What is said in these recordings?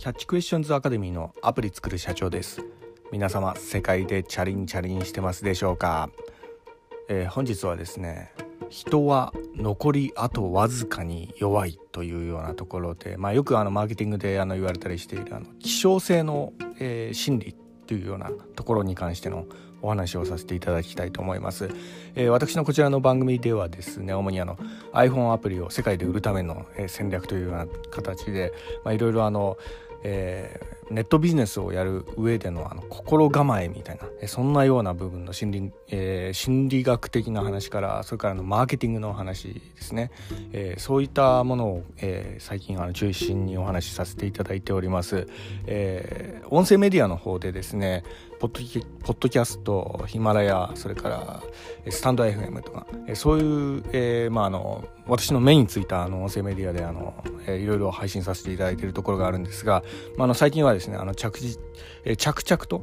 キャッチクエスチョンズアカデミーのアプリ作る社長です。皆様世界でチャリンチャリンしてますでしょうか、えー、本日はですね人は残りあとわずかに弱いというようなところで、まあ、よくあのマーケティングであの言われたりしているあの希少性の、えー、心理というようなところに関してのお話をさせていただきたいと思います、えー、私のこちらの番組ではですね主にあの iPhone アプリを世界で売るための戦略というような形でいろいろあのえー、ネットビジネスをやる上でのあの心構えみたいな、そんなような部分の心理,、えー、心理学的な話からそれからのマーケティングの話ですね、えー、そういったものを、えー、最近あの中心にお話しさせていただいております、えー、音声メディアの方でですねポッドキポッドキャストヒマラヤそれからスタンド FM とかそういう、えーまあ、あの私の目についたあの音声メディアであの、えー、いろいろ配信させていただいているところがあるんですが、まあ、あの最近はですねあの着地、着々と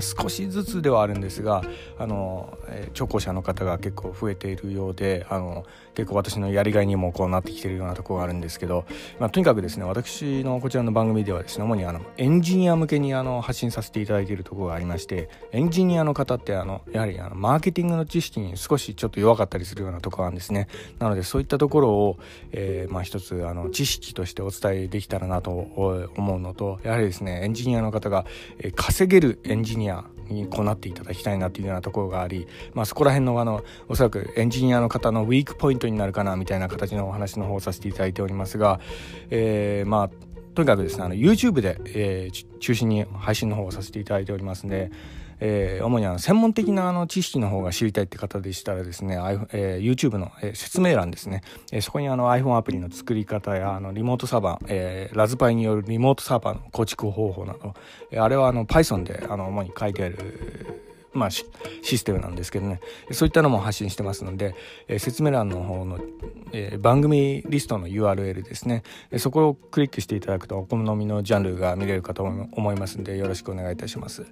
少しずつではあるんですがあの、えー、聴講者の方が結構増えているようであの結構私のやりがいにもこうなってきているようなところがあるんですけど、まあ、とにかくですね私のこちらの番組ではですね主にあのエンジニア向けにあの発信させていただいているところがありましてエンジニアの方ってあのやはりあのマーケティングの知識に少しちょっと弱かったりするようなところなんですね。なのでそういったところを、えー、まあ一つあの知識としてお伝えできたらなと思うのとやはりですねエンジニアの方が、稼げるエンジニアにこうなっていただきたいなというようなところがあり、まあ、そこら辺のあのおそらくエンジニアの方のウィークポイントになるかなみたいな形のお話の方をさせていただいておりますが、えー、まあとにかくですねあの YouTube で、えー、中心に配信の方をさせていただいておりますんでえー、主にあの専門的なあの知識の方が知りたいって方でしたらですね、えー、YouTube の、えー、説明欄ですね、えー、そこにあの iPhone アプリの作り方やあのリモートサーバー、えー、ラズパイによるリモートサーバーの構築方法など、えー、あれはあの Python であの主に書いてあるまあ、システムなんですけどね。そういったのも発信してますので、えー、説明欄の方の、えー、番組リストの URL ですね、え、そこをクリックしていただくとお好みのジャンルが見れるかと思いますのでよろしくお願いいたします。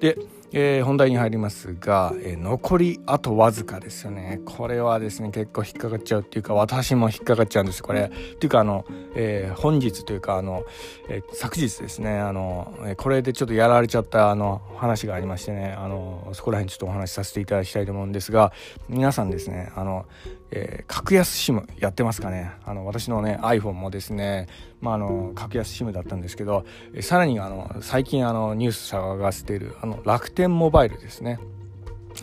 で、えー、本題に入りますが、えー、残りあとわずかですよね。これはですね結構引っかかっちゃうっていうか私も引っかかっちゃうんです。これ。っていうかあの、えー、本日というかあの、えー、昨日ですねあの、えー、これでちょっとやられちゃったあの話がありましてねあのそこら辺ちょっとお話しさせていただきたいと思うんですが皆さんですねあの、えー、格安 SIM やってますかね。あの私のね iPhone もですねまあ、あの格安 SIM だったんですけどさらにあの最近あのニュース探しているあの楽天モバイルですね、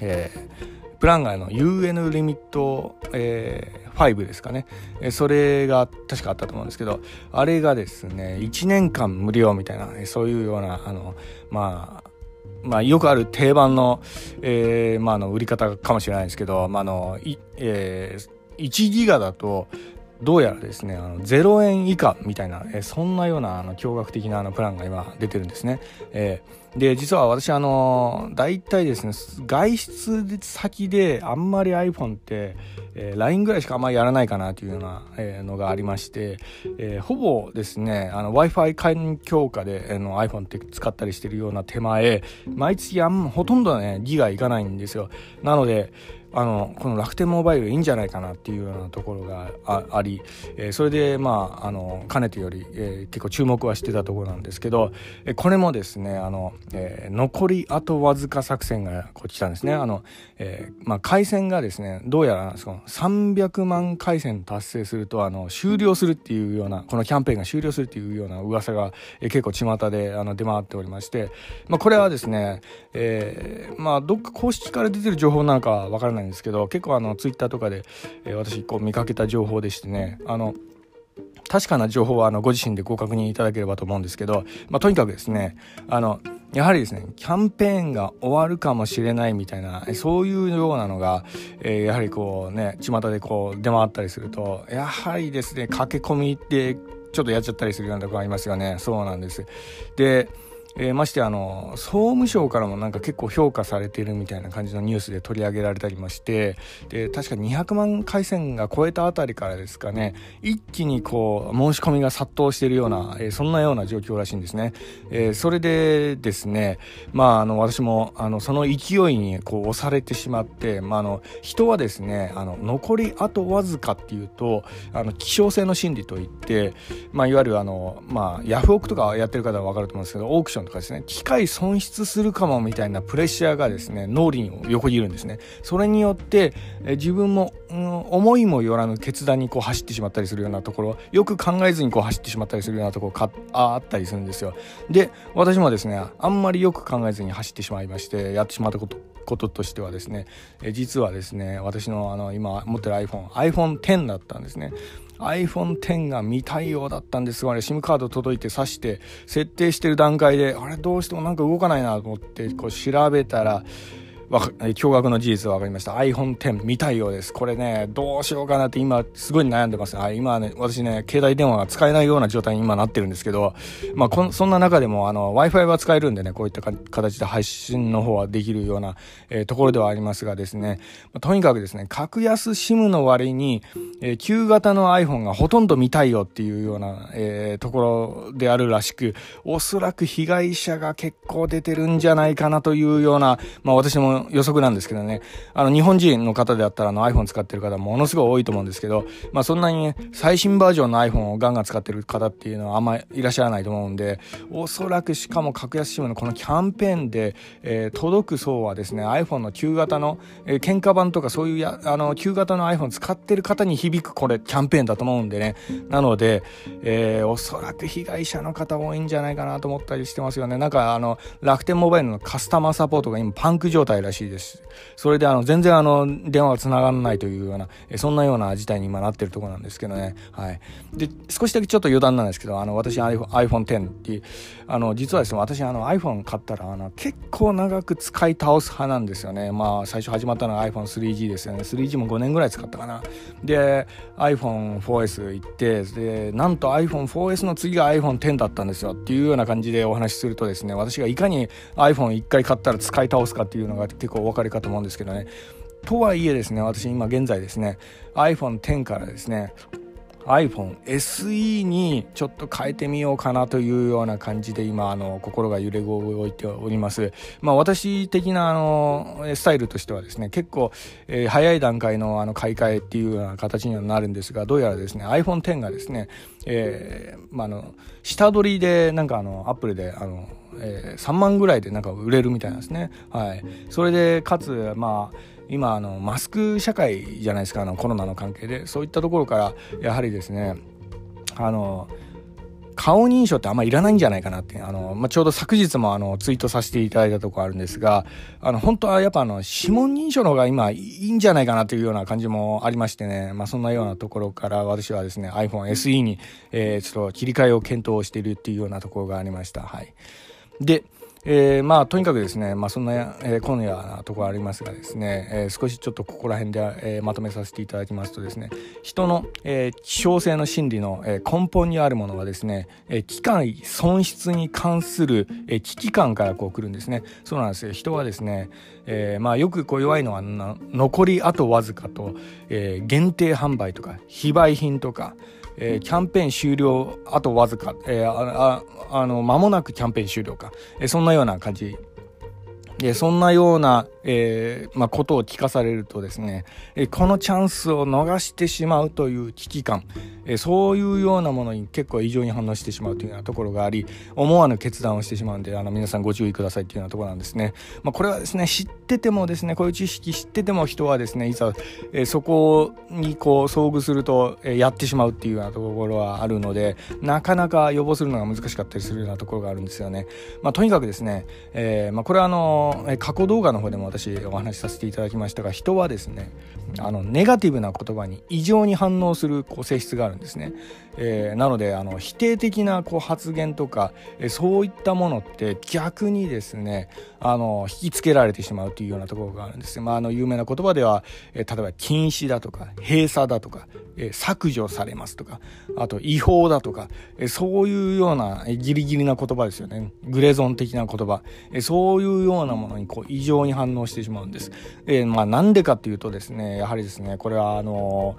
えー、プランがあの UN リミット、えー、5ですかね、えそれが確かあったと思うんですけどあれがですね1年間無料みたいな、ね、そういうようなあのまあまあ、よくある定番の、えー、まあ、の売り方かもしれないですけど、まあ、の、い、えー、1ギガだと、どうやらですね、あの0円以下みたいな、えー、そんなようなあの驚愕的なあのプランが今出てるんですね。えー、で、実は私、あの、大体ですね、外出先であんまり iPhone って、えー、LINE ぐらいしかあんまりやらないかなというような、えー、のがありまして、えー、ほぼですね、Wi-Fi 環境下で、えー、の iPhone って使ったりしてるような手前、毎月あんほとんどね、ギガいかないんですよ。なので、あのこの楽天モバイルいいんじゃないかなっていうようなところがあり、えー、それでまああのかねてより、えー、結構注目はしてたところなんですけど、えー、これもですねあの、えー、残りあとわずか作戦がこっち来たんですね。あの、えーまあ、回線がですねどうやらその300万回線達成するとあの終了するっていうようなこのキャンペーンが終了するっていうような噂が、えー、結構巷であの出回っておりまして、まあ、これはですね、えー、まあどっか公式から出てる情報なんかはわからないんですけど結構あのツイッターとかで、えー、私こう見かけた情報でしてねあの確かな情報はあのご自身でご確認いただければと思うんですけど、まあ、とにかくですねあのやはりですねキャンペーンが終わるかもしれないみたいなそういうようなのが、えー、やはりこうね巷でこう出回ったりするとやはりですね駆け込みってちょっとやっちゃったりするようなところありますよね。そうなんです。でえー、ましてあの総務省からもなんか結構評価されてるみたいな感じのニュースで取り上げられたりましてで確か200万回線が超えたあたりからですかね一気にこう申し込みが殺到しているような、えー、そんなような状況らしいんですね、えー、それでですねまああの私もあのその勢いにこう押されてしまって、まあ、あの人はですねあの残りあとわずかっていうとあの希少性の心理といって、まあ、いわゆるあの、まあ、ヤフオクとかやってる方は分かると思うんですけどオークションとかですね機械損失するかもみたいなプレッシャーがですね脳裏に横切るんですね。それによって自分も、うん、思いもよらぬ決断にこう走ってしまったりするようなところよく考えずにこう走ってしまったりするようなところかあったりするんですよ。で私もですねあんまりよく考えずに走ってしまいましてやってしまったことこととしてはですねえ実はですね私のあの今持ってる iPhone iPhone10 だったんですね。iPhone10 が未対応だったんですが、ね、SIM カード届いて挿して設定してる段階であれどうしてもなんか動かないなと思ってこう調べたら驚愕の事実が分かりました。iPhone10 未対応です。これねどうしようかなって今すごい悩んでます、はい、今ね私ね携帯電話が使えないような状態に今なってるんですけどまあこそんな中でもあの Wi-Fi は使えるんでねこういった形で配信の方はできるような、えー、ところではありますがですね、まあ、とにかくですね格安 SIM の割に、えー、旧型の iPhone がほとんど未対応っていうような、えー、ところであるらしくおそらく被害者が結構出てるんじゃないかなというようなまあ私も予測なんですけどね、あの、日本人の方であったらあの iPhone 使ってる方ものすごい多いと思うんですけど、まあそんなにね、最新バージョンの iPhone をガンガン使ってる方っていうのはあんまりいらっしゃらないと思うんで、おそらくしかも格安 SIM のこのキャンペーンで、えー、届く層はですね、iPhone の旧型の、えー、喧嘩版とかそういうや、あの、旧型の iPhone 使ってる方に響くこれキャンペーンだと思うんでね、なので、えー、おそらく被害者の方多いんじゃないかなと思ったりしてますよね。なんかあの、楽天モバイルのカスタマーサポートが今パンク状態らしいです。それであの全然あの電話が繋がらないというようなそんなような事態に今なってるところなんですけどね。はい。で少しだけちょっと余談なんですけどあの私 iPhone10 っていうあの実はですね私あの iPhone 買ったらあの結構長く使い倒す派なんですよね。まあ最初始まったのは iPhone3G ですよね。3G も5年ぐらい使ったかな。で iPhone4S 行ってでなんと iPhone4S の次が iPhone10 だったんですよ。っていうような感じでお話しするとですね私がいかに iPhone1 回買ったら使い倒すかっていうのが結構かりかと思うんですけどね。とはいえですね私今現在ですね iPhone10 からですね iPhone SE にちょっと変えてみようかなというような感じで今あの心が揺れ動いております。まあ私的なあのスタイルとしてはですね結構、えー、早い段階のあの買い替えっていうような形にはなるんですがどうやらですね iPhone X がですね、えー、まああの下取りでなんかあのアップルであのえー、3万ぐらいでなんか売れるみたいなんですね。はい。それで、かつ、まあ、今、あの、マスク社会じゃないですか、あの、コロナの関係で。そういったところから、やはりですね、あの、顔認証ってあんまりいらないんじゃないかなって、あの、まあ、ちょうど昨日もあの、ツイートさせていただいたとこあるんですが、あの、本当はやっぱあの、指紋認証の方が今いいんじゃないかなというような感じもありましてね、まあ、そんなようなところから私はですね、iPhone SE に、えー、ちょっと切り替えを検討しているっていうようなところがありました。はい。で、えー、まあとにかくですね、まあ、そんな、えー、今夜なところありますがですね、えー、少しちょっとここら辺で、えー、まとめさせていただきますとですね人の、えー、希少性の心理の、えー、根本にあるものはですね、えー、機械損失に関する、えー、危機感からこう来るんですね。そうなんですよ。人はですね、えー、まあよくこう弱いのは残りあとわずかと、えー、限定販売とか非売品とかえー、キャンペーン終了あとわずか、えー、あああの間もなくキャンペーン終了か、えー、そんなような感じ。でそんなような、えーまあ、ことを聞かされるとですね、えー、このチャンスを逃してしまうという危機感、えそういうようなものに結構異常に反応してしまうというようなところがあり思わぬ決断をしてしまうんであの皆さんご注意くださいというようなところなんですね、まあ、これはですね知っててもですねこういう知識知ってても人はですねいざ、えー、そこにこう遭遇すると、えー、やってしまうっていうようなところはあるのでなかなか予防するのが難しかったりするようなところがあるんですよね、まあ、とにかくですね、えーまあ、これはあの過去動画の方でも私お話しさせていただきましたが人はですねあのネガティブな言葉に異常に反応するこう性質があるんですね。えー、なのであの否定的なこう発言とか、えー、そういったものって逆にですねあの引きつけられてしまうというようなところがあるんです。まあ、あの有名な言葉では、え、例えば禁止だとか閉鎖だとかえ削除されますとかあと違法だとか、えそういうような、えギリギリな言葉ですよね。グレゾン的な言葉、えそういうようなものにこう異常に反応してしまうんです。えまあ、なんでかっていうとですねやはりですねこれはあの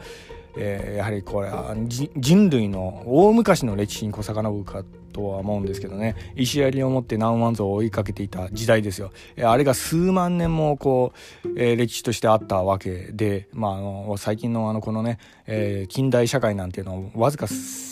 えー、やはりこれは人類の大昔の歴史にこう遡るかとは思うんですけどね。石槍を持って何万像を追いかけていた時代ですよ、えー、あれが数万年もこう、えー、歴史としてあったわけで、まあ、あの最近のあのこのね、え、近代社会なんていうのはわずか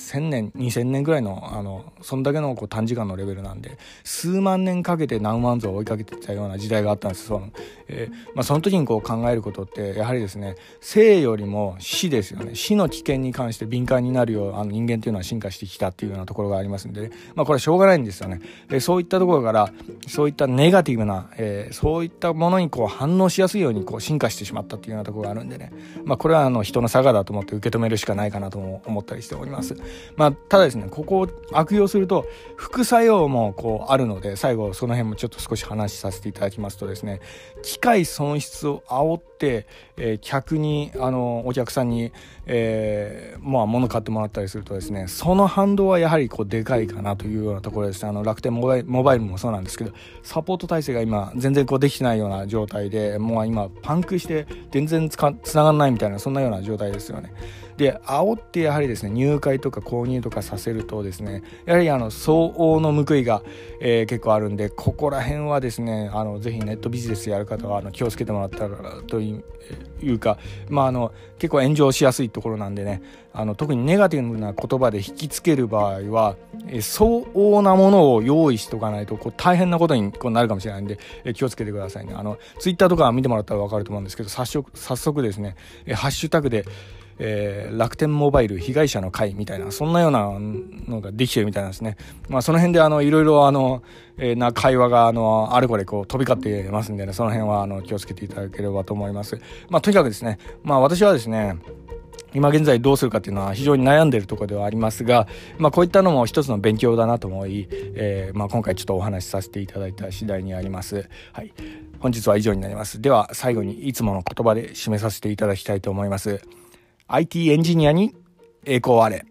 1000年2000年ぐらいのあのそんだけのこう短時間のレベルなんで数万年かけて何万像を追いかけてたような時代があったんですその,、えーまあ、その時にこう考えることってやはりですね生よりも死ですよね死の危険に関して敏感になるようあの人間っていうのは進化してきたっていうようなところがありますんで、ね、まあ、これはしょうがないんですよね。でそういったところからそういったネガティブな、えー、そういったものにこう反応しやすいようにこう進化してしまったっていうようなところがあるんでね、まあ、これはあの人の差がだと思って受け止めるしかないかなとも思ったりしております。まあ、ただですねここを悪用すると副作用もこうあるので最後その辺もちょっと少し話させていただきますとですね機械損失を煽って、えー、客にあのお客さんに、えー、まあ物買ってもらったりするとですねその反動はやはりこうでかいかなというようなところですねあの楽天モバイモバイルもそうなんですけどサポート体制が今全然こうできてないような状態でもう今パンクして全然つかつながんないみたいなそんなような状態ですよね。で煽ってやはりですね入会とか購入とかさせるとですねやはりあの相応の報いが、えー、結構あるんでここら辺はですねあのぜひネットビジネスやる方はあの気をつけてもらったらというか、まあ、あの結構炎上しやすいところなんでねあの特にネガティブな言葉で引きつける場合は、え相応なものを用意しておかないとこう大変なことにこうなるかもしれないんで、え気をつけてくださいね。あのツイッターとか見てもらったら分かると思うんですけど早速早速ですね、えハッシュタグでえー、楽天モバイル被害者の会みたいな、そんなようなのができてるみたいなんですね。まあその辺であの、いろいろあの、えー、な会話があの、あれこれこう飛び交ってますんでね、その辺はあの、気をつけていただければと思います。まあとにかくですね、まあ私はですね、今現在どうするかっていうのは非常に悩んでるところではありますが、まあ、こういったのも一つの勉強だなと思い、えー、まあ、今回ちょっとお話しさせていただいた次第にあります。はい。本日は以上になります。では最後にいつもの言葉で締めさせていただきたいと思います。IT エンジニアに栄光あれ。